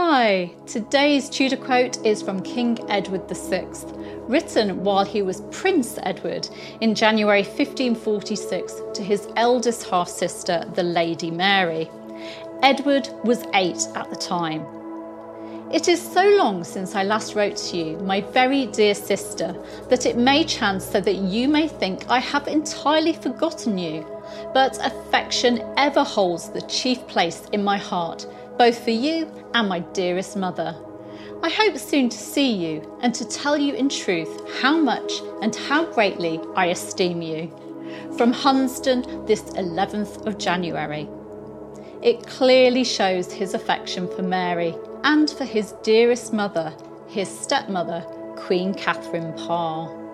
Hi, today's Tudor quote is from King Edward VI, written while he was Prince Edward in January 1546 to his eldest half sister, the Lady Mary. Edward was eight at the time. It is so long since I last wrote to you, my very dear sister, that it may chance so that you may think I have entirely forgotten you. But affection ever holds the chief place in my heart both for you and my dearest mother. I hope soon to see you and to tell you in truth how much and how greatly I esteem you. From Hunsdon, this 11th of January. It clearly shows his affection for Mary and for his dearest mother, his stepmother, Queen Catherine Parr.